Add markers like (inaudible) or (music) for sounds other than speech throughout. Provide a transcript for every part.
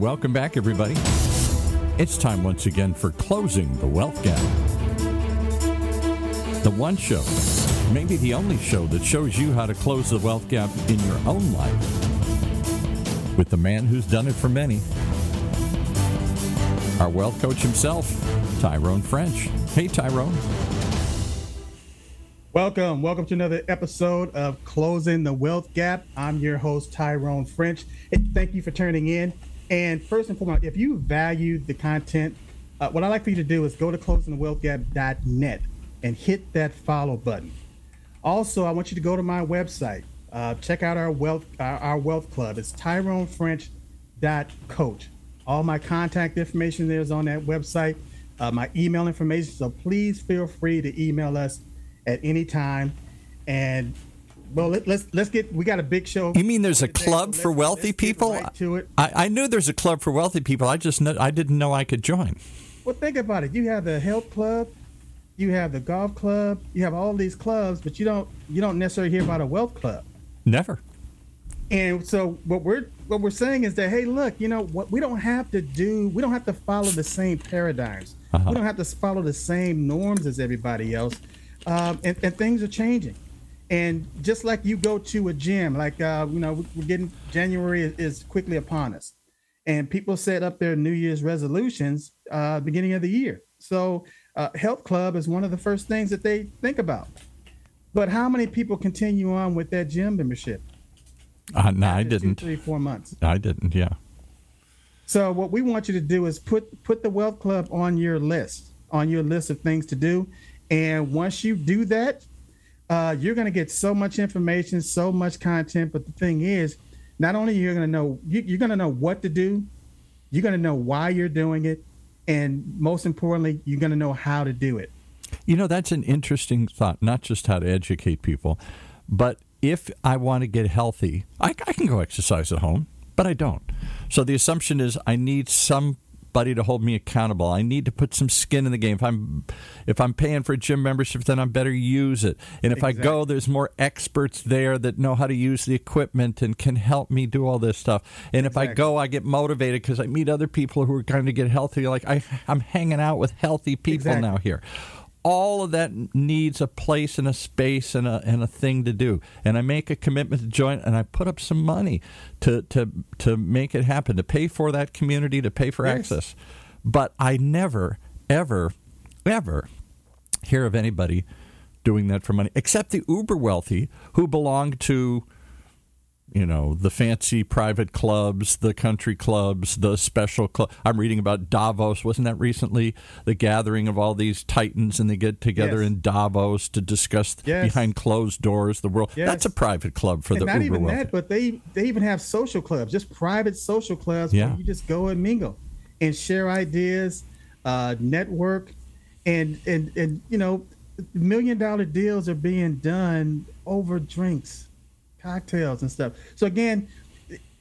welcome back, everybody. It's time once again for Closing the Wealth Gap. The one show, maybe the only show that shows you how to close the wealth gap in your own life with the man who's done it for many. Our wealth coach himself, Tyrone French. Hey, Tyrone. Welcome. Welcome to another episode of Closing the Wealth Gap. I'm your host, Tyrone French. thank you for turning in. And first and foremost, if you value the content, uh, what I'd like for you to do is go to closingthewealthgap.net and hit that follow button. Also, I want you to go to my website. Uh, check out our wealth our, wealth club. It's TyroneFrench.coach. All my contact information there is on that website. Uh, my email information. So please feel free to email us at any time. And well, let, us let's, let's get. We got a big show. You mean there's a club for wealthy people? Right to it. I, I knew there's a club for wealthy people. I just know, I didn't know I could join. Well, think about it. You have the health club, you have the golf club, you have all these clubs, but you don't you don't necessarily hear about a wealth club. Never. And so what we're what we're saying is that hey, look, you know what we don't have to do. We don't have to follow the same paradigms. Uh-huh. We don't have to follow the same norms as everybody else. Um, and, and, things are changing. And just like you go to a gym, like uh, you know, we're getting January is quickly upon us, and people set up their New Year's resolutions uh, beginning of the year. So uh, health club is one of the first things that they think about. But how many people continue on with that gym membership? Uh, no, I didn't. Two, three, four months. I didn't. Yeah. So what we want you to do is put put the wealth club on your list, on your list of things to do, and once you do that, uh, you're going to get so much information, so much content. But the thing is, not only you're going to know you, you're going to know what to do, you're going to know why you're doing it, and most importantly, you're going to know how to do it. You know, that's an interesting thought, not just how to educate people, but if I want to get healthy, I, I can go exercise at home, but I don't. So the assumption is I need somebody to hold me accountable. I need to put some skin in the game. If I'm if I'm paying for a gym membership, then I better use it. And if exactly. I go, there's more experts there that know how to use the equipment and can help me do all this stuff. And if. I go, I get motivated because I meet other people who are trying to get healthy. Like I, I'm hanging out with healthy people exactly. now here all of that needs a place and a space and a and a thing to do. And I make a commitment to join, and I put up some money to to to make it happen, to pay for that community, to pay for yes. access. But I never, ever, ever hear of anybody doing that for money, except the uber wealthy who belong to you know the fancy private clubs, the country clubs, the special club. I'm reading about Davos. Wasn't that recently the gathering of all these titans and they get together yes. in Davos to discuss yes. behind closed doors the world? Yes. That's a private club for and the not even wealthy. that, but they they even have social clubs, just private social clubs yeah. where you just go and mingle and share ideas, uh, network, and and and you know, million dollar deals are being done over drinks cocktails and stuff. So again,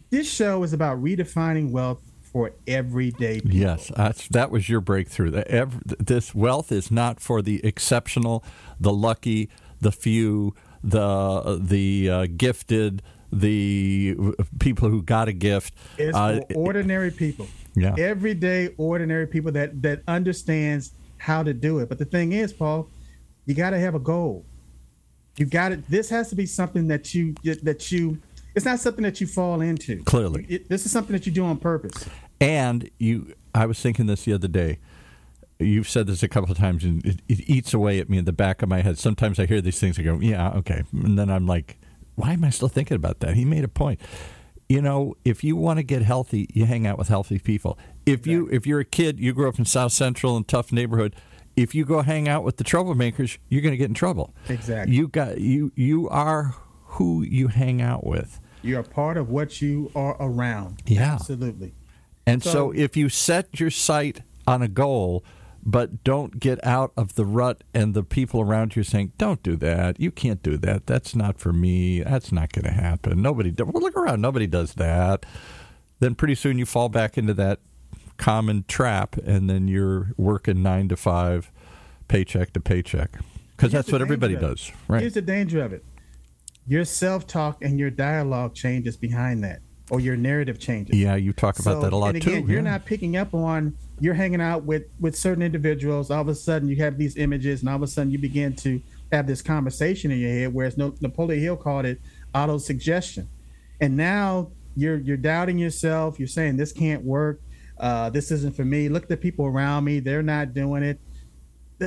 this show is about redefining wealth for everyday people. Yes, that's, that was your breakthrough. This wealth is not for the exceptional, the lucky, the few, the the uh, gifted, the people who got a gift. It's uh, for ordinary people. Yeah. Everyday ordinary people that that understands how to do it. But the thing is, Paul, you got to have a goal. You got it. This has to be something that you that you. It's not something that you fall into. Clearly, it, this is something that you do on purpose. And you, I was thinking this the other day. You've said this a couple of times, and it, it eats away at me in the back of my head. Sometimes I hear these things, I go, "Yeah, okay," and then I'm like, "Why am I still thinking about that?" He made a point you know, if you want to get healthy, you hang out with healthy people. If you if you're a kid, you grew up in South Central and tough neighborhood, if you go hang out with the troublemakers, you're going to get in trouble. Exactly. You got you you are who you hang out with. You're a part of what you are around. Yeah. Absolutely. And so, so if you set your sight on a goal, but don't get out of the rut and the people around you saying, "Don't do that. You can't do that. That's not for me. That's not going to happen." Nobody. Well, look around. Nobody does that. Then pretty soon you fall back into that common trap, and then you're working nine to five, paycheck to paycheck, because that's what everybody does. Right? Here's the danger of it: your self-talk and your dialogue changes behind that. or your narrative changes. Yeah, you talk about So, that a lot and again, too. You're yeah. not picking up on you're hanging out with with certain individuals. All of a sudden, you have these images, and all of a sudden, you begin to have this conversation in your head. Whereas no, Napoleon Hill called it auto suggestion, and now you're you're doubting yourself. You're saying this can't work. Uh, this isn't for me. Look at the people around me; they're not doing it.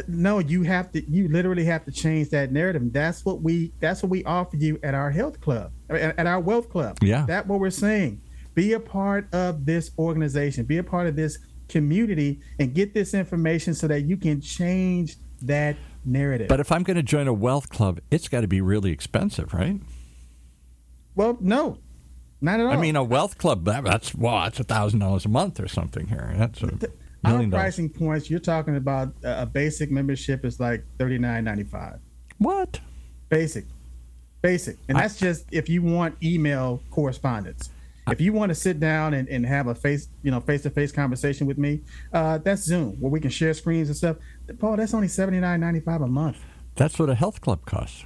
No, you have to. You literally have to change that narrative. That's what we. That's what we offer you at our health club, at at our wealth club. Yeah. That's what we're saying. Be a part of this organization. Be a part of this community, and get this information so that you can change that narrative. But if I'm going to join a wealth club, it's got to be really expensive, right? well, no, not at all. I mean, a wealth club that, that's well, that's a thousand dollars a month or something here. That's a our million dollars. pricing points. You're talking about a a basic membership is like thirty nine ninety five. What? Basic, basic, and that's just if you want email correspondence. If you want to sit down and, and have a face, you know, face to face conversation with me, uh, that's Zoom where we can share screens and stuff. Paul, that's only seventy nine ninety five a month. That's what a health club costs.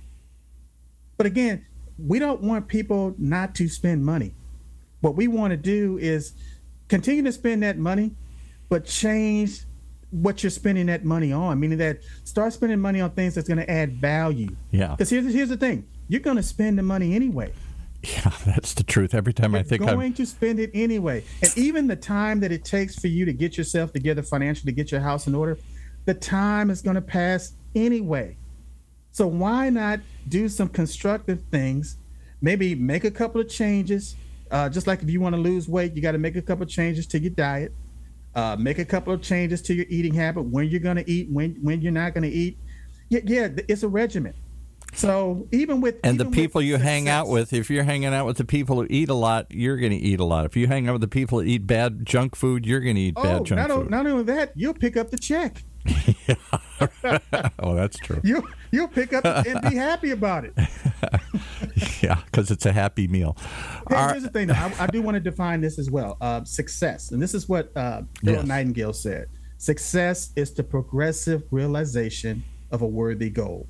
But again, we don't want people not to spend money. What we want to do is continue to spend that money, but change what you're spending that money on. Meaning that start spending money on things that's going to add value. Yeah. Because here's here's the thing: you're going to spend the money anyway. Yeah, (laughs) that's the truth. Every time I You're think going I'm going to spend it anyway. And even the time that it takes for you to get yourself together financially, to get your house in order, the time is going to pass anyway. So why not do some constructive things? Maybe make a couple of changes. Uh, just like if you want to lose weight, you got to make a couple of changes to your diet. Uh, make a couple of changes to your eating habit. When you're going to eat, when when you're not going to eat. Yeah, yeah, it's a regimen. So even with and the even with people you hang out with, if you're hanging out with the people who eat a lot, you're going to eat a lot. If you hang out with the people who eat bad junk food, you're going to eat bad Oh, junk not, o- food. not only that, you'll pick up the check. (laughs) oh, that's true. You you'll pick up and be (laughs) happy about it. yeah, because it's a happy meal. Hey, All here's the thing, though. I, I do want to define this as well. Uh, success, and this is what uh, Yes. Nightingale said: success is the progressive realization of a worthy goal.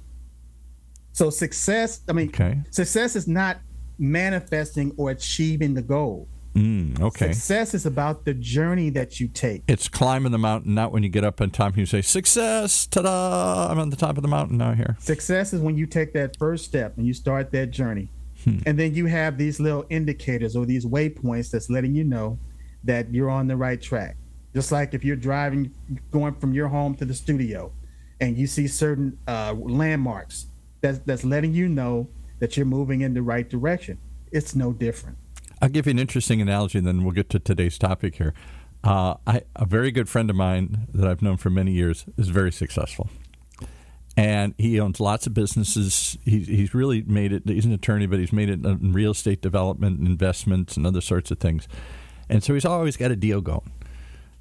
So success, I mean, Okay. success is not manifesting or achieving the goal. Mm, okay. Success is about the journey that you take. It's climbing the mountain, not when you get up on top. You say, "Success! Ta-da! I'm on the top of the mountain now." Here, Success is when you take that first step and you start that journey. Hmm. And then you have these little indicators or these waypoints that's letting you know that you're on the right track. Just like if you're driving, going from your home to the studio, and you see certain uh, landmarks that's, that's letting you know that you're moving in the right direction. It's no different. I'll give you an interesting analogy, and then we'll get to today's topic here. Uh, I, a very good friend of mine that I've known for many years is very successful, and he owns lots of businesses. He's he's really made it. He's an attorney, but he's made it in real estate development, and investments, and other sorts of things. And so he's always got a deal going.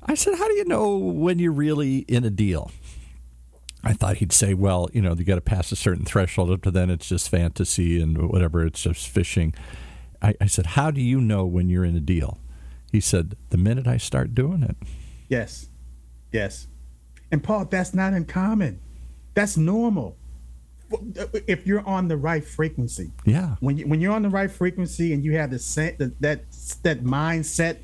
I said, "How do you know when you're really in a deal?" I thought he'd say, "Well, you know, you got to pass a certain threshold. Up to then, it's just fantasy and whatever. It's just fishing." I, I said, "How do you know when you're in a deal?" He said, "The minute I start doing it." Yes. Yes. And Paul, that's not uncommon. That's normal. Uh, if you're on the right frequency. Yeah, when you when you're on the right frequency and you have the set that that, that mindset,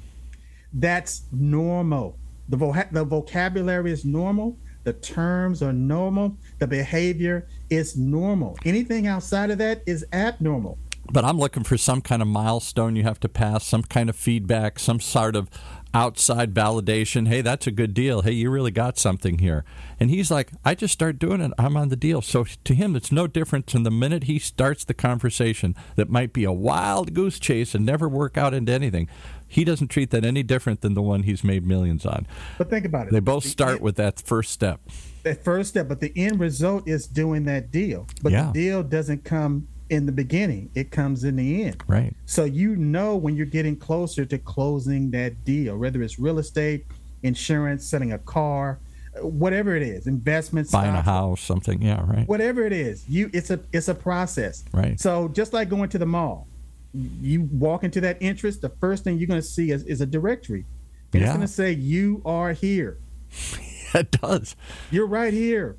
that's normal. The vo- the vocabulary is normal. The terms are normal. The behavior is normal. Anything outside of that is abnormal. But I'm looking for some kind of milestone you have to pass, some kind of feedback, some sort of outside validation. Hey, that's a good deal. Hey, you really got something here. And he's like, I just start doing it. I'm on the deal. So to him, it's no different than the minute he starts the conversation that might be a wild goose chase and never work out into anything. He doesn't treat that any different than the one he's made millions on. But think about it. They both start with that first step. that first step, but the end result is doing that deal. But Yeah. the deal doesn't come in the beginning; it comes in the end. Right. So you know when you're getting closer to closing that deal, whether it's real estate, insurance, selling a car, whatever it is, investments, Buying a house, something. Yeah, right. whatever it is, you it's a it's a process. Right. So just like going to the mall, you walk into that entrance, the first thing you're going to see is, is a directory. And Yeah. It's going to say you are here. (laughs) it does. You're right here.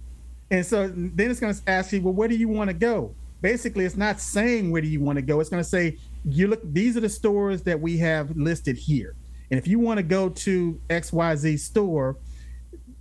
And so then it's going to ask you, well, where do you want to go? Basically, it's not saying where do you want to go. It's going to say you look. These are the stores that we have listed here, and if you want to go to XYZ store,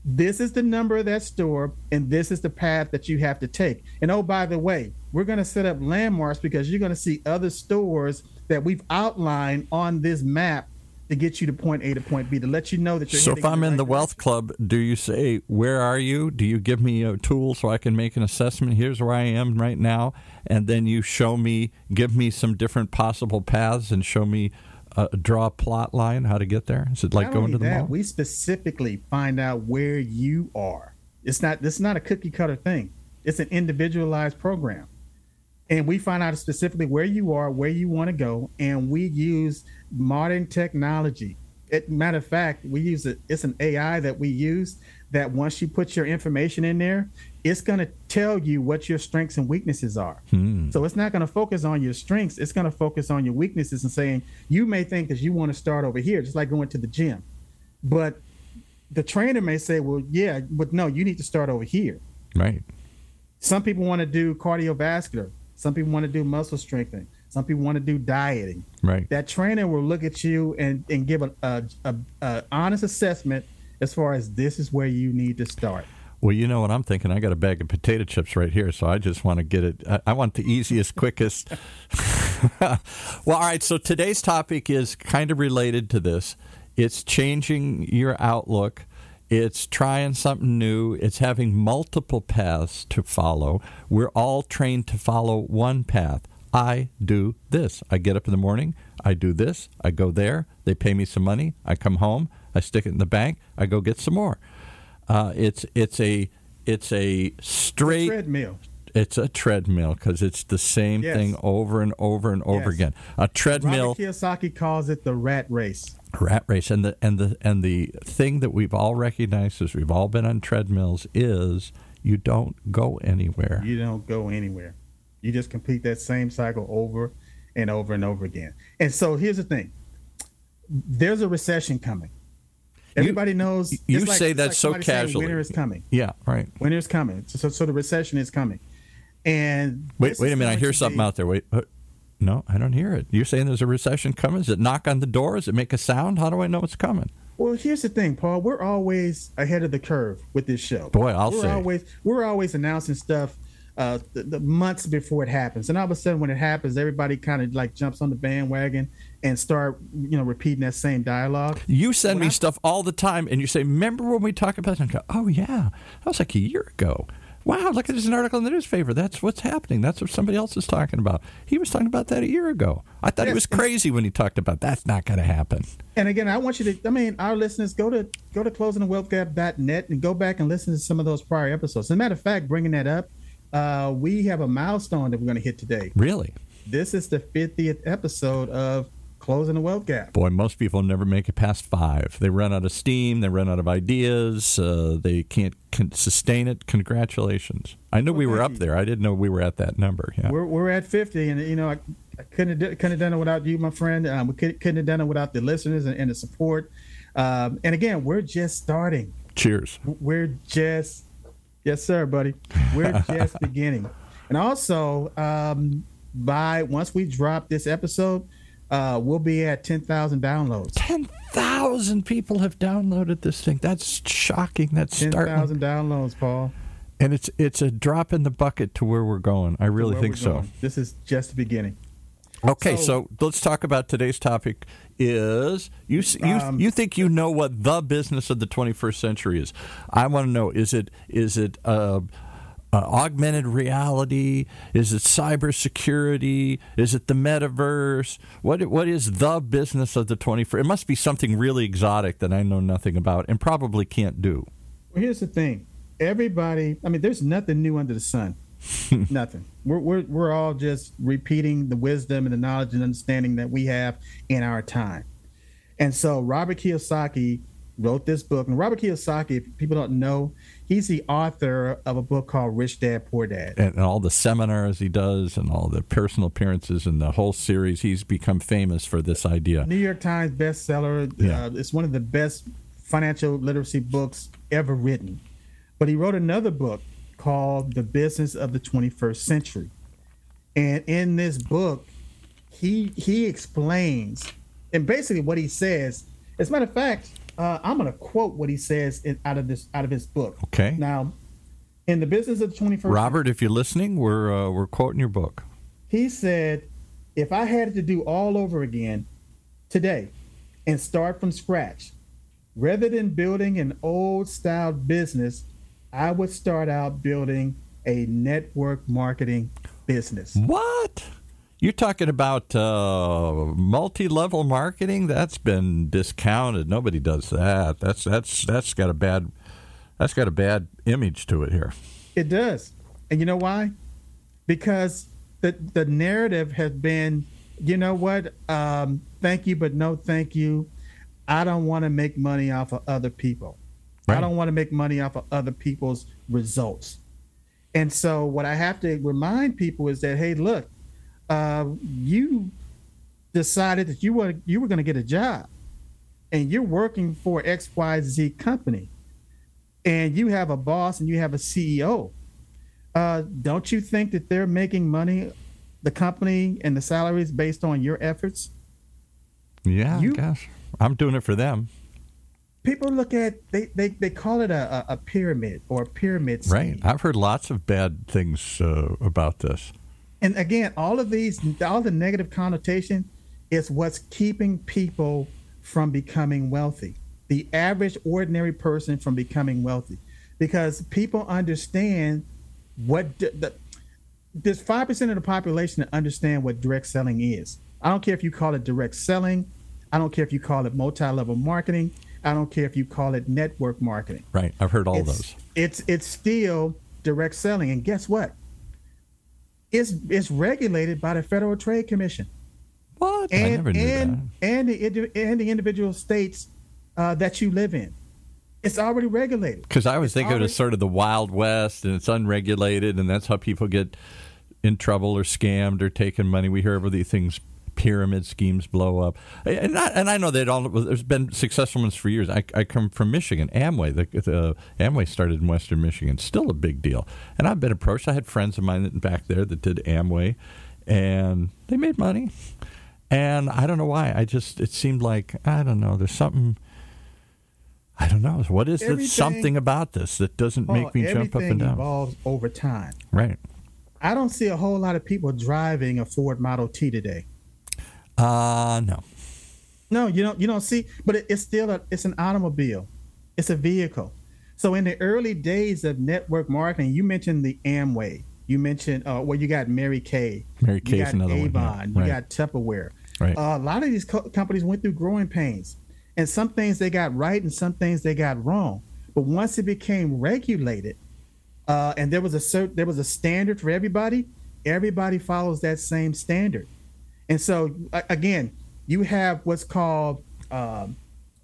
this is the number of that store, and this is the path that you have to take. And oh, by the way, we're going to set up landmarks because you're going to see other stores that we've outlined on this map to get you to point A to point B to let you know that you're. So if I'm in the Wealth Club, do you say where are you? Do you give me a tool so I can make an assessment? Here's where I am right now, and then you show me, give me some different possible paths, and show me. Uh, draw a plot line how to get there is it like not going to the that, mall we specifically find out where you are it's not this is not a cookie cutter thing it's an individualized program and we find out specifically where you are, where you want to go, and we use modern technology. It, matter of fact, we use it. It's an AI that we use that once you put your information in there, it's going to tell you what your strengths and weaknesses are. Hmm. So it's not going to focus on your strengths. It's going to focus on your weaknesses and saying you may think that you want to start over here, just like going to the gym, but the trainer may say, "Well, yeah, but no, you need to start over here." Right. Some people want to do cardiovascular some people want to do muscle strengthening. Some people want to do dieting. Right. That trainer will look at you and, and give a, a, a, a honest assessment as far as this is where you need to start. Well, you know what I'm thinking. I got a bag of potato chips right here, so I just want to get it. I, I want the easiest, quickest. (laughs) well, all right. So today's topic is kind of related to this. It's changing your outlook it's trying something new. It's having multiple paths to follow. We're all trained to follow one path. I do this. I get up in the morning. I do this. I go there. They pay me some money. I come home. I stick it in the bank. I go get some more. Uh, it's it's a it's a straight a treadmill. It's a treadmill because it's the same yes. thing over and over and over yes. again. A treadmill. Robert Kiyosaki calls it the rat race rat race and the and the and the thing that we've all recognized as we've all been on treadmills is you don't go anywhere you don't go anywhere you just complete that same cycle over and over and over again and so here's the thing there's a recession coming everybody you, knows you like, say that like so casually winter is coming yeah right winter is coming so, so the recession is coming and wait wait a minute i hear something be, out there wait uh, no, I don't hear it. You're saying there's a recession coming? Does it knock on the door? Does it make a sound? How do I know it's coming? Well, here's the thing, Paul. We're always ahead of the curve with this show. Boy, I'll we're say. Always, we're always announcing stuff uh, the, the, months before it happens, and all of a sudden, when it happens, everybody kind of like jumps on the bandwagon and start, you know, repeating that same dialogue. You send when me I, stuff all the time, and you say, "Remember when we talked about?" It? And I go, "Oh yeah, that was like a year ago." Wow, look at this an article in the newspaper. That's what's happening. That's what somebody else is talking about. He was talking about that a year ago. I thought yes. he was crazy when he talked about that's not going to happen. And again, I want you to. I mean, our listeners go to go to closingthewealthgap.net and go back and listen to some of those prior episodes. As a matter of fact, bringing that up, uh, we have a milestone that we're going to hit today. Really? This is the 50th episode of closing the wealth gap. Boy, most people never make it past five. They run out of steam. They run out of ideas. Uh, they can't sustain it. Congratulations! I knew well, we were up there. I didn't know we were at that number. Yeah. We're we're at fifty, and you know I, I couldn't have, couldn't have done it without you, my friend. Um, we could, not have done it without the listeners and, and the support. Um, and again, we're just starting. Cheers. We're just yes, sir, buddy. We're (laughs) just beginning. And also, um, by once we drop this episode uh, we'll be at 10,000 downloads. 10,000 people have downloaded this thing. That's shocking. That's 10,000 downloads, Paul. And it's it's a drop in the bucket to where we're going. I really think so. Going. This is just the beginning. Okay, so, so, let's talk about today's topic. Is you you um, you think you know what the business of the 21st century is? I want to know is it is it uh, uh, augmented reality? Is it cybersecurity? Is it the metaverse? What what is the business of the 21st? It must be something really exotic that I know nothing about and probably can't do. Well, here's the thing. Everybody, I mean, there's nothing new under the sun. (laughs) nothing. We're, we're, we're all just repeating the wisdom and the knowledge and understanding that we have in our time. And so Robert Kiyosaki wrote this book. And Robert Kiyosaki, if people don't know, he's the author of a book called Rich Dad Poor Dad. And all the seminars he does and all the personal appearances and the whole series, he's become famous for this idea. New York Times bestseller. Yeah. Uh, it's one of the best financial literacy books ever written. But he wrote another book called The Business of the 21st Century. And in this book, he he explains, and basically what he says. As a matter of fact, uh, I'm going to quote what he says in, out of this out of his book. Okay. Now, in the business of the 21st, Robert, if you're listening, we're uh, we're quoting your book. He said, "If I had to do all over again today, and start from scratch, rather than building an old style business, I would start out building a network marketing business." What? You're talking about uh, multi-level marketing? That's been discounted. Nobody does that. That's that's that's got a bad that's got a bad image to it here. It does, and you know why? Because the the narrative has been, you know what? Um, thank you, but no, thank you. I don't want to make money off of other people. Right. I don't want to make money off of other people's results. And so, what I have to remind people is that, hey, look, uh, you decided that you were you were going to get a job, and you're working for X Y Z company, and you have a boss and you have a CEO. Uh, don't you think that they're making money, the company and the salaries based on your efforts? Yeah, you, I I'm doing it for them. People look at they they, they call it a, a pyramid or a pyramid. Scheme. Right. I've heard lots of bad things uh, about this. And again, all of these, all the negative connotation is what's keeping people from becoming wealthy. The average ordinary person from becoming wealthy, because people understand what the, there's five percent of the population that understand what direct selling is. I don't care if you call it direct selling. I don't care if you call it multi-level marketing. I don't care if you call it network marketing. Right. I've heard all it's, those. It's it's still direct selling. And guess what? It's it's regulated by the Federal Trade Commission. What? And, I never knew and, that. And the and the individual states uh, that you live in. It's already regulated. Because I was it's thinking already, it was sort of the Wild West, and it's unregulated, and that's how people get in trouble or scammed or taken money. We hear of these things pyramid schemes blow up. And I, and I know that all there's been successful ones for years. I, I come from Michigan, Amway. The, the, Amway started in Western Michigan, still a big deal. And I've been approached. I had friends of mine back there that did Amway, and they made money. And I don't know why. I just it seemed like I don't know. There's something. I don't know. What is it? Something about this that doesn't make me jump up and down. evolves over time. Right. I don't see a whole lot of people driving a Ford Model T today. Uh no. No, you don't. You don't see, but it, it's still a. It's an automobile. It's a vehicle. So in the early days of network marketing, you mentioned the Amway. You mentioned uh, well, you got Mary Kay. Mary Kay is another Avon, one. Yeah. You right. got Tupperware. Right. Uh, a lot of these co- companies went through growing pains, and some things they got right, and some things they got wrong. But once it became regulated, uh, and there was a cert- there was a standard for everybody, everybody follows that same standard. And so again, you have what's called um,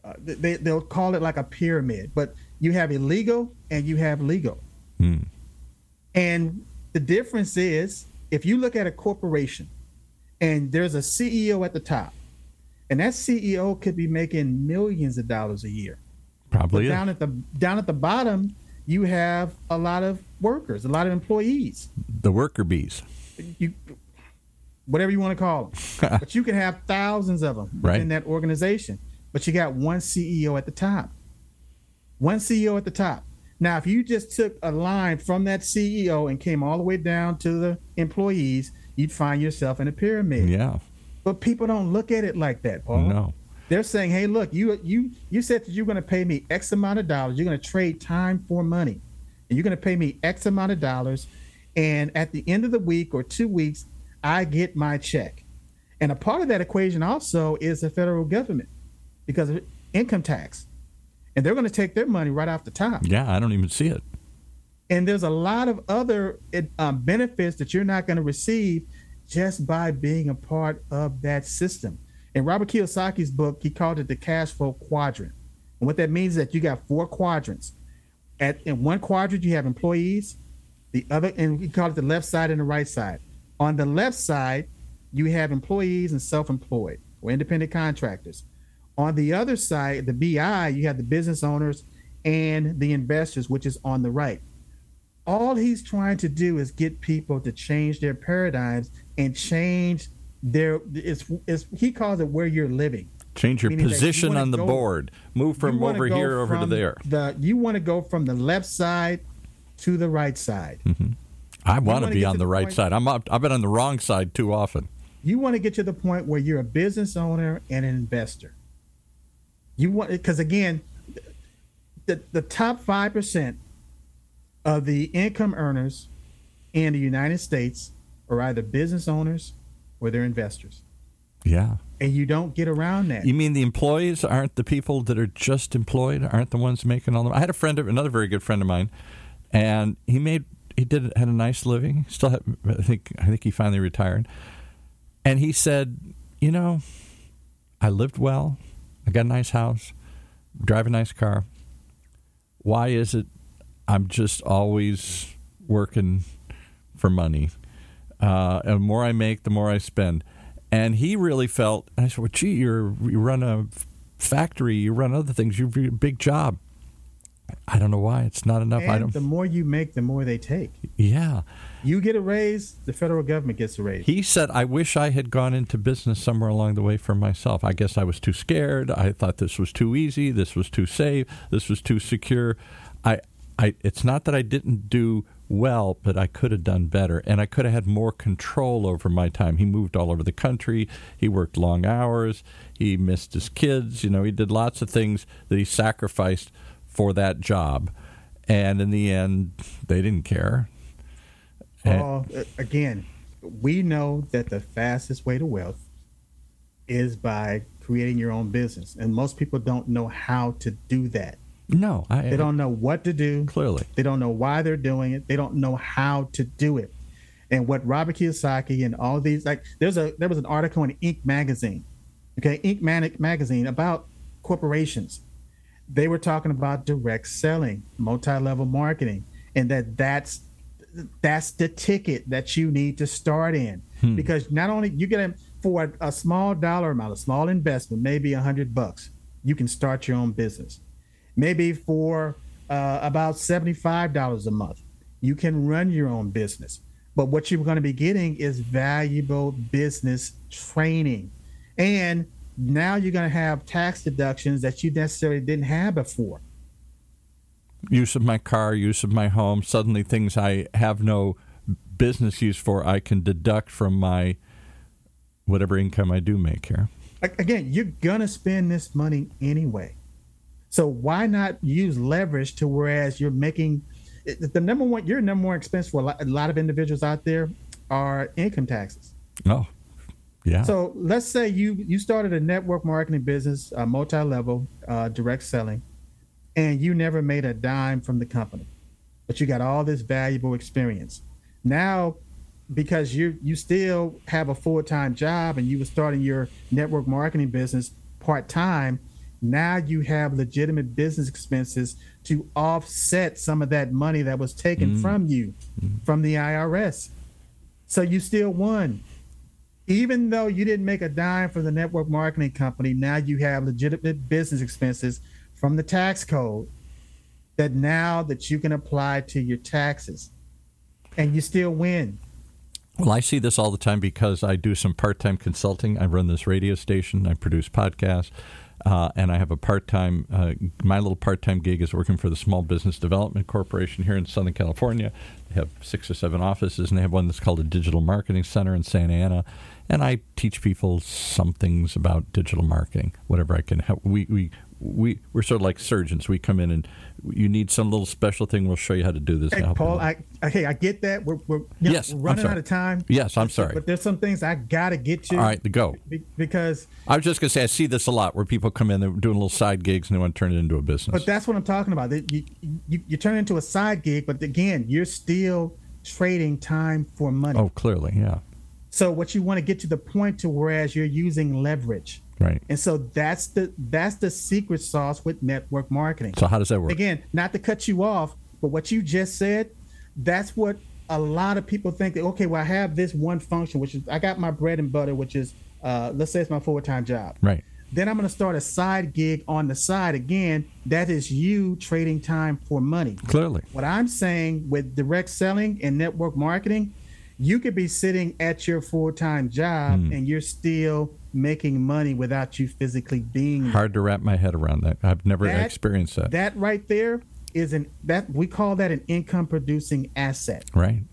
uh, they they'll call it like a pyramid, but you have illegal and you have legal. Hmm. And the difference is if you look at a corporation and there's a CEO at the top, and that CEO could be making millions of dollars a year. Probably down at the down at the bottom, you have a lot of workers, a lot of employees. The worker bees. You whatever you want to call them. (laughs) but you can have thousands of them right. in that organization. But you got one CEO at the top. One CEO at the top. Now, if you just took a line from that CEO and came all the way down to the employees, you'd find yourself in a pyramid. Yeah. But people don't look at it like that, Paul. No. They're saying, "Hey, look, you you you said that you're going to pay me X amount of dollars. You're going to trade time for money, and you're going to pay me X amount of dollars. And at the end of the week or two weeks, I get my check. And a part of that equation also is the federal government because of income tax. And they're going to take their money right off the top. Yeah, I don't even see it. And there's a lot of other um, benefits that you're not going to receive just by being a part of that system. In Robert Kiyosaki's book, he called it the cash flow quadrant. And what that means is that you got four quadrants. At in one quadrant, you have employees. The other, and he called it the left side and the right side. On the left side, you have employees and self-employed or independent contractors. On the other side, the BI, you have the business owners and the investors, which is on the right. All he's trying to do is get people to change their paradigms and change their it's, it's he calls it where you're living. Change your position you on the go, board. Move from over here over to there. The you want to go from the left side to the right side. Mm-hmm. I want to be on the right point, side. I'm up, I've been on the wrong side too often. You want to get to the point where you're a business owner and an investor. You want because again, the the top five percent of the income earners in the United States are either business owners or they're investors. Yeah. And you don't get around that. You mean the employees aren't the people that are just employed, aren't the ones making all the I had a friend of another very good friend of mine and he made he did had a nice living. Still had, I think I think he finally retired. And he said, "You know, I lived well. I got a nice house, drive a nice car. Why is it I'm just always working for money. Uh, and the more I make, the more I spend. And he really felt, I said, well, gee, you're, you run a factory, you run other things, you have a big job. I don't know why it's not enough. And I don't. The more you make, the more they take. Yeah. You get a raise, the federal government gets a raise. He said, "I wish I had gone into business somewhere along the way for myself. I guess I was too scared. I thought this was too easy. This was too safe. This was too secure. I I, it's not that I didn't do well, but I could have done better. And I could have had more control over my time. He moved all over the country. He worked long hours. He missed his kids. You know, he did lots of things that he sacrificed for that job. And in the end, they didn't care. Well, uh, again, we know that the fastest way to wealth is by creating your own business. And most people don't know how to do that. No, I, they don't know what to do. Clearly, they don't know why they're doing it. They don't know how to do it. And what Robert Kiyosaki and all these like there's a there was an article in Inc. magazine, okay, Inc. Manic magazine about corporations. They were talking about direct selling, multi-level marketing, and that that's that's the ticket that you need to start in hmm. because not only you get a, for a, a small dollar amount, a small investment, maybe a hundred bucks, you can start your own business maybe for uh, about $75 a month. You can run your own business. But what you're going to be getting is valuable business training. And now you're going to have tax deductions that you necessarily didn't have before. Use of my car, use of my home, suddenly things I have no business use for, I can deduct from my whatever income I do make here. Again, you're going to spend this money anyway. So why not use leverage to whereas you're making the number one your number one expense for a lot, a lot of individuals out there are income taxes. Oh, yeah. So let's say you you started a network marketing business, uh, multi-level uh, direct selling, and you never made a dime from the company, but you got all this valuable experience. Now, because you you still have a full time job and you were starting your network marketing business part time, now you have legitimate business expenses to offset some of that money that was taken mm. from you mm. from the IRS. So you still won. Even though you didn't make a dime from the network marketing company, now you have legitimate business expenses from the tax code that now that you can apply to your taxes and you still win. Well, I see this all the time because I do some part time consulting. I run this radio station, I produce podcasts. Uh, and I have a part time, uh, my little part time gig is working for the Small Business Development Corporation here in Southern California. They have six or seven offices, and they have one that's called a Digital Marketing Center in Santa Ana. And I teach people some things about digital marketing, whatever I can help. We, we, we, we're sort of like surgeons. We come in and you need some little special thing. We'll show you how to do this. Hey, Paul, I, okay, I get that. We're, we're you know, yes, we're running out of time. Yes, I'm sorry. But there's some things I got to get to. All right, to go. Because I was just going to say, I see this a lot where people come in, they're doing little side gigs and they want to turn it into a business. But that's what I'm talking about. You, you, you turn it into a side gig, but again, you're still trading time for money. Oh, clearly, yeah. So what you want to get to the point to whereas you're using leverage Right. And so that's the that's the secret sauce with network marketing. So how does that work? Again, not to cut you off, but what you just said, that's what a lot of people think that okay, well I have this one function which is I got my bread and butter which is uh, let's say it's my full-time job. Right. Then I'm going to start a side gig on the side again. That is you trading time for money. Clearly. What I'm saying with direct selling and network marketing, you could be sitting at your full-time job mm. and you're still making money without you physically being hard to wrap my head around that. I've never that, experienced that. that right there is an that we call that an income producing asset. Right.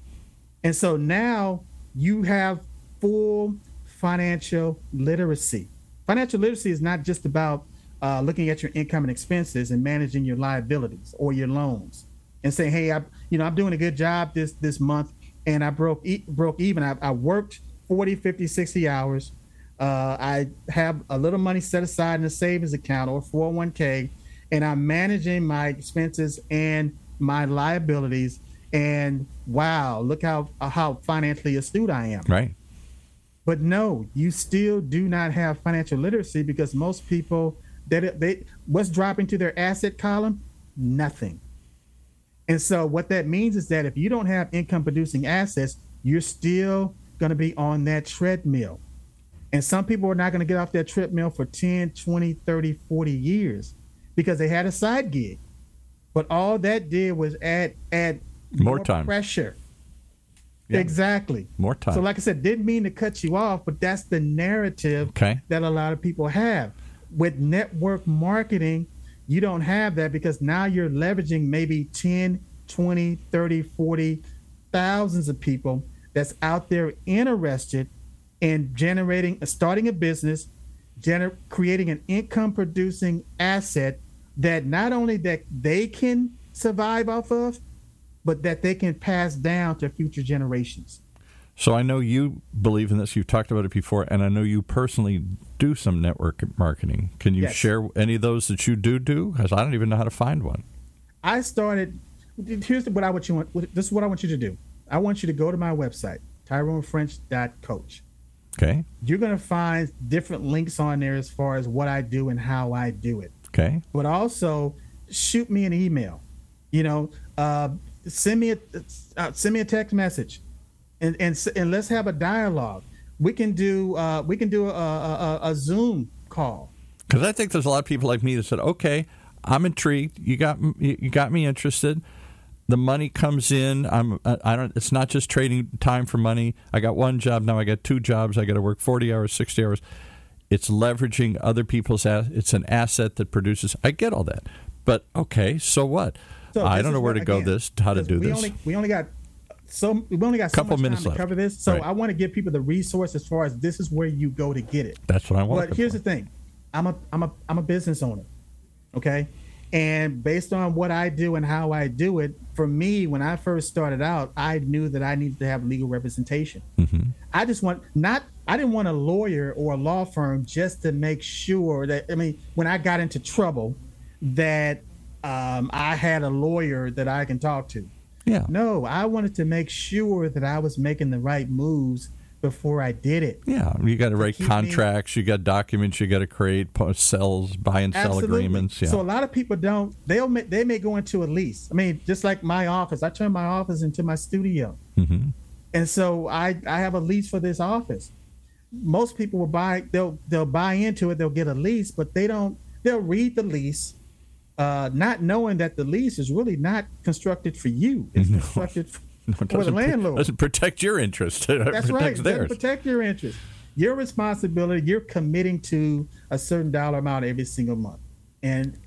And so now you have full financial literacy. Financial literacy is not just about uh, looking at your income and expenses and managing your liabilities or your loans and saying hey i you know i'm doing a good job this this month and I broke e- broke even. I, I, worked 40, 50, 60 hours. Uh, I have a little money set aside in a savings account or 401k, and I'm managing my expenses and my liabilities. And wow, look how how financially astute I am. Right. But no, you still do not have financial literacy because most people that they what's dropping to their asset column, nothing. And so what that means is that if you don't have income producing assets, you're still going to be on that treadmill. And some people are not going to get off that treadmill for 10, 20, 30, 40 years because they had a side gig. But all that did was add add more, more time pressure. Yeah. Exactly. More time. So like I said, didn't mean to cut you off, but that's the narrative okay. that a lot of people have. With network marketing, you don't have that because now you're leveraging maybe 10, 20, 30, 40 thousands of people that's out there interested in generating, starting a business, gener- creating an income producing asset that not only that they can survive off of, but that they can pass down to future generations. So I know you believe in this. You've talked about it before, and I know you personally do some network marketing. Can you yes. share any of those that you do do? Because I don't even know how to find one. I started. Here's what I want you want. This is what I want you to do. I want you to go to my website, TyroneFrench.coach. Okay. You're going to find different links on there as far as what I do and how I do it. Okay. But also, shoot me an email. You know, uh, send me a uh, send me a text message and and and let's have a dialogue. We can do uh, we can do a, a, a Zoom call. Because I think there's a lot of people like me that said, "Okay, I'm intrigued. You got you got me interested. The money comes in. I'm I don't. It's not just trading time for money. I got one job now. I got two jobs. I got to work 40 hours, 60 hours. It's leveraging other people's. It's an asset that produces. I get all that, but okay, so what? So I don't know where to go. This how to do we this. Only, we only got so we only got so couple much minutes time left. to cover this. So right. I want to give people the resource as far as this is where you go to get it. That's what I want. But here's for. the thing, I'm a I'm a I'm a business owner, okay, and based on what I do and how I do it, for me, when I first started out, I knew that I needed to have legal representation. Mm-hmm. I just want not I didn't want a lawyer or a law firm just to make sure that I mean when I got into trouble that um, I had a lawyer that I can talk to. Yeah. No, I wanted to make sure that I was making the right moves before I did it. Yeah, you got to write contracts, me... you got documents, you got to create sells, buy and sell Absolutely. agreements. Yeah. So a lot of people don't. They'll they may go into a lease. I mean, just like my office, I turned my office into my studio, mm-hmm. and so I I have a lease for this office. Most people will buy they'll they'll buy into it. They'll get a lease, but they don't. They'll read the lease uh, not knowing that the lease is really not constructed for you. It's no. constructed (laughs) for, no, for the landlord. doesn't protect your interest. (laughs) It That's right. It doesn't protect your interest. Your responsibility. You're committing to a certain dollar amount every single month, and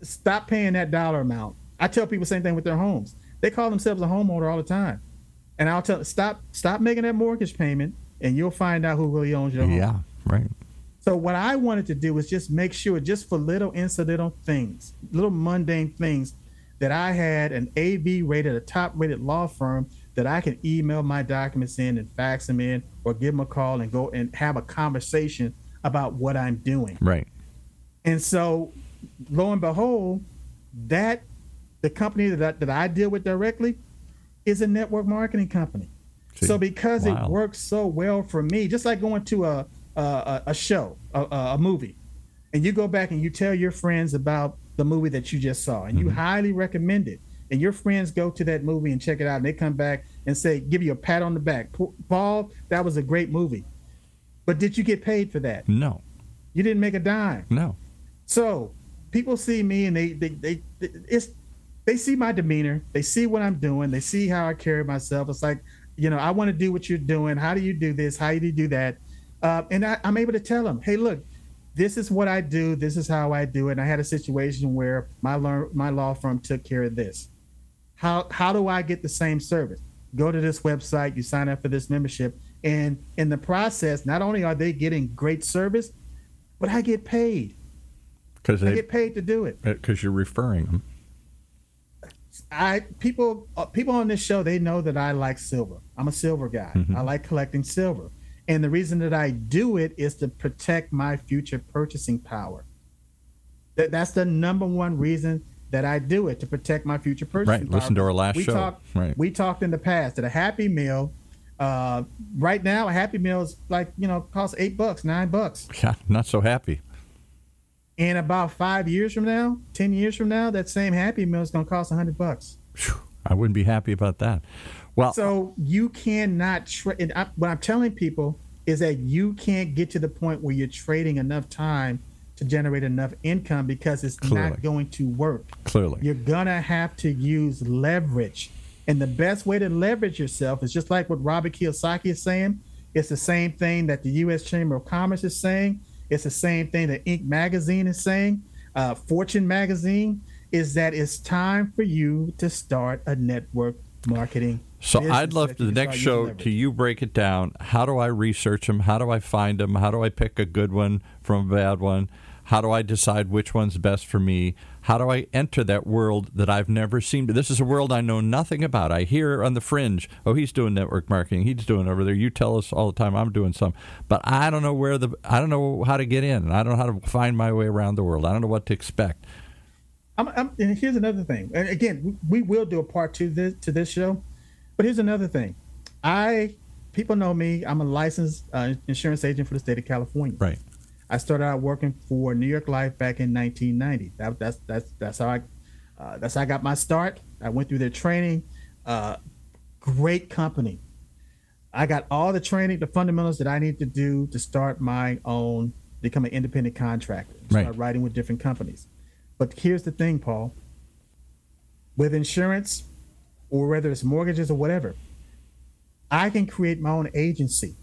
stop paying that dollar amount. I tell people the same thing with their homes. They call themselves a homeowner all the time, and I'll tell them, stop stop making that mortgage payment, and you'll find out who really owns your home. Yeah, right. So what I wanted to do was just make sure, just for little incidental things, little mundane things, that I had an AV rated, a top rated law firm that I can email my documents in and fax them in, or give them a call and go and have a conversation about what I'm doing. Right. And so, lo and behold, that the company that I, that I deal with directly is a network marketing company. See, so because wow. it works so well for me, just like going to a uh, a, a, show, a, a, movie, and you go back and you tell your friends about the movie that you just saw, and you mm-hmm. highly recommend it, and your friends go to that movie and check it out, and they come back and say, give you a pat on the back, Paul, that was a great movie, but did you get paid for that? No, you didn't make a dime. No. So people see me and they they, they, they it's they see my demeanor, they see what I'm doing, they see how I carry myself. It's like you know, I want to do what you're doing. How do you do this? How do you do that? Uh, and I, I'm able to tell them, hey, look, this is what I do. This is how I do it. And I had a situation where my learn, my law firm took care of this. How how do I get the same service? Go to this website. You sign up for this membership, and in the process, not only are they getting great service, but I get paid. Because I get paid to do it. Because uh, you're referring them. I people uh, people on this show they know that I like silver. I'm a silver guy. Mm-hmm. I like collecting silver. And the reason that I do it is to protect my future purchasing power. That, that's the number one reason that I do it to protect my future purchasing power. right. power. Listen to our last we show. Talked, right. We talked in the past that a Happy Meal, uh, right now, a Happy Meal is like, you know, costs eight bucks, nine bucks. Yeah, not so happy. And about five years from now, 10 years from now, that same Happy Meal is going to cost a hundred bucks. I wouldn't be happy about that. Well, so you cannot trade. What I'm telling people is that you can't get to the point where you're trading enough time to generate enough income because it's clearly. not going to work. Clearly, you're gonna have to use leverage, and the best way to leverage yourself is just like what Robert Kiyosaki is saying. It's the same thing that the U.S. Chamber of Commerce is saying. It's the same thing that Inc. magazine is saying. Uh, Fortune magazine is that it's time for you to start a network marketing so I'd love to the next show to you break it down. How do I research them? How do I find them? How do I pick a good one from a bad one? How do I decide which one's best for me? How do I enter that world that I've never seen? This is a world I know nothing about. I hear on the fringe, oh, he's doing network marketing. He's doing over there. You tell us all the time I'm doing some, but I don't know where the I don't know how to get in. I don't know how to find my way around the world. I don't know what to expect. I'm, I'm, and here's another thing. And again, we will do a part two this, to this show but here's another thing. I people know me. I'm a licensed uh, insurance agent for the state of California. Right. I started out working for New York Life back in 1990. That, that's that's that's how I uh, that's how I got my start. I went through their training. Uh, great company. I got all the training, the fundamentals that I need to do to start my own, become an independent contractor, start right. writing with different companies. But here's the thing, Paul. With insurance, or whether it's mortgages or whatever, I can create my own agency.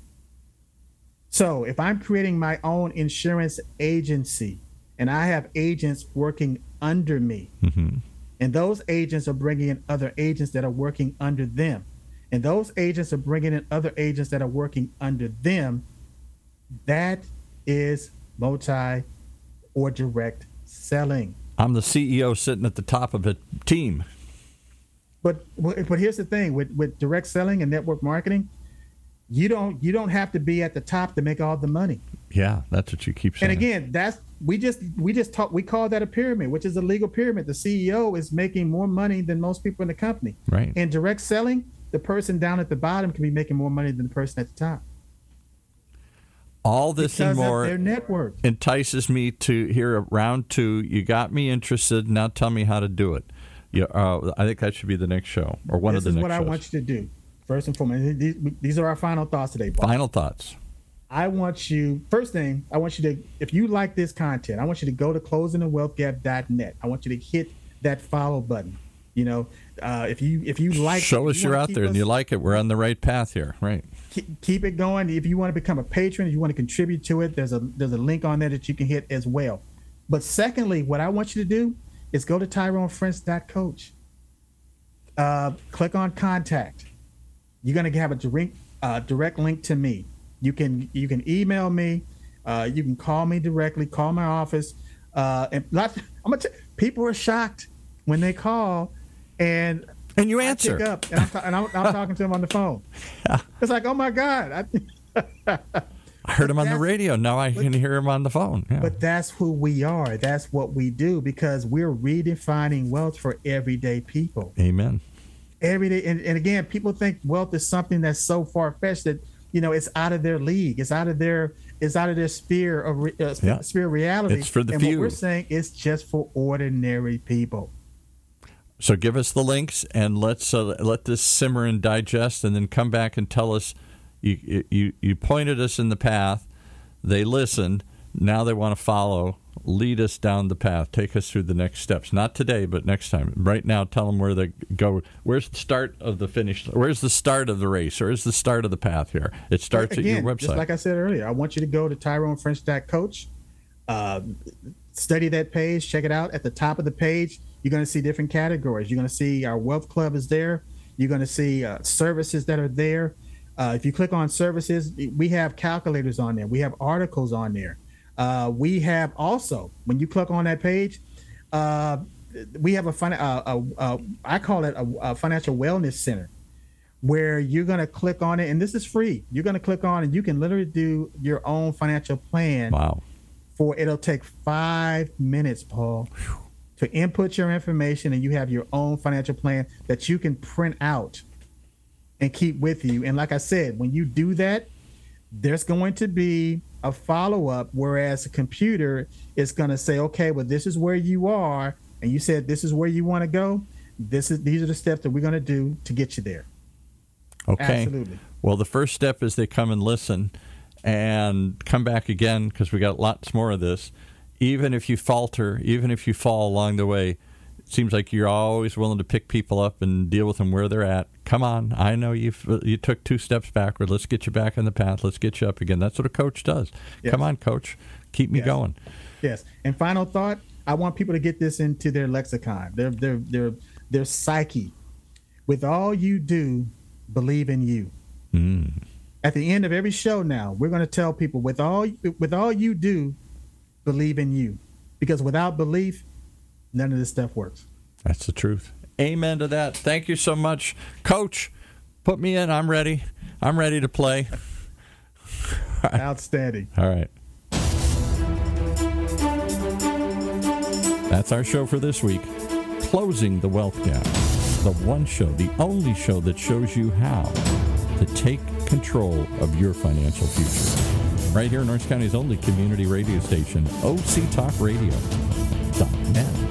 So if I'm creating my own insurance agency and I have agents working under me, mm-hmm. and those agents are bringing in other agents that are working under them, and those agents are bringing in other agents that are working under them, that is multi or direct selling. I'm the CEO sitting at the top of a team. But but here's the thing with with direct selling and network marketing, you don't you don't have to be at the top to make all the money. Yeah, that's what you keep saying. And again, that's we just we just talk we call that a pyramid, which is a legal pyramid. The CEO is making more money than most people in the company. Right. In direct selling, the person down at the bottom can be making more money than the person at the top. All this because and more their network entices me to hear a round two. You got me interested. Now tell me how to do it. Yeah, uh, I think that should be the next show or one this of the next shows. This is what shows. I want you to do. First and foremost, these, these are our final thoughts today. Paul. Final thoughts. I want you, first thing, I want you to, if you like this content, I want you to go to closingthewealthgap.net. I want you to hit that follow button. You know, uh, if you if you like, show us you are out there us, and you like it. We're on the right path here, right? Keep, keep it going. If you want to become a patron, if you want to contribute to it, there's a there's a link on there that you can hit as well. But secondly, what I want you to do is go to TyroneFrentz.coach uh, click on contact. You're going to have a direct, uh, direct link to me. You can you can email me. Uh, you can call me directly. Call my office. Uh, and lots, I'm gonna t- people are shocked when they call, and and you answer. I pick up, and I'm, ta- and I'm, I'm talking to them on the phone. (laughs) It's like, oh my god. I, (laughs) I heard him on the radio. Now I but, can hear him on the phone. Yeah. But that's who we are. That's what we do because we're redefining wealth for everyday people. Amen every day. And, and again, people think wealth is something that's so far fetched that you know it's out of their league. It's out of their it's out of their sphere of uh, yeah. sphere of reality. It's for the and few. What we're saying it's just for ordinary people. So give us the links and let's uh, let this simmer and digest, and then come back and tell us. You you you pointed us in the path. They listened. Now they want to follow, lead us down the path, take us through the next steps. Not today, but next time. Right now, tell them where they go. Where's the start of the finish? Where's the start of the race? Where's the start of the path here? It starts Again, at your website. Just like I said earlier, I want you to go to TyroneFrench.coach, uh, study that page, check it out. At the top of the page, you're going to see different categories. You're going to see our wealth club is there. You're going to see uh, services that are there. Uh, if you click on services, we have calculators on there. We have articles on there. Uh, we have also, when you click on that page, uh, we have a, fin- uh, a, a I call it a, a, financial wellness center where you're going to click on it, and this is free. You're going to click on and you can literally do your own financial plan. Wow. For it'll take five minutes, Paul, to input your information, and you have your own financial plan that you can print out and keep with you. And like I said, when you do that, there's going to be a follow up, whereas a computer is going to say, okay, well, this is where you are, and you said this is where you want to go. This is these are the steps that we're going to do to get you there. Okay. Absolutely. Well, the first step is they come and listen and come back again because we got lots more of this. Even if you falter, even if you fall along the way, it seems like you're always willing to pick people up and deal with them where they're at. Come on, I know you you took two steps backward. Let's get you back on the path. Let's get you up again. That's what a coach does. Yes. Come on, coach, keep me yes. going. Yes. And final thought: I want people to get this into their lexicon, their their their their psyche. With all you do, believe in you. Mm. At the end of every show, now we're going to tell people with all with all you do, believe in you, because without belief, none of this stuff works. That's the truth. Amen to that. Thank you so much, Coach. Put me in. I'm ready. I'm ready to play. (laughs) Outstanding. All right. That's our show for this week. Closing the Wealth Gap. The one show, the only show that shows you how to take control of your financial future. Right here in Orange County's only community radio station, OC Talk Radio. net.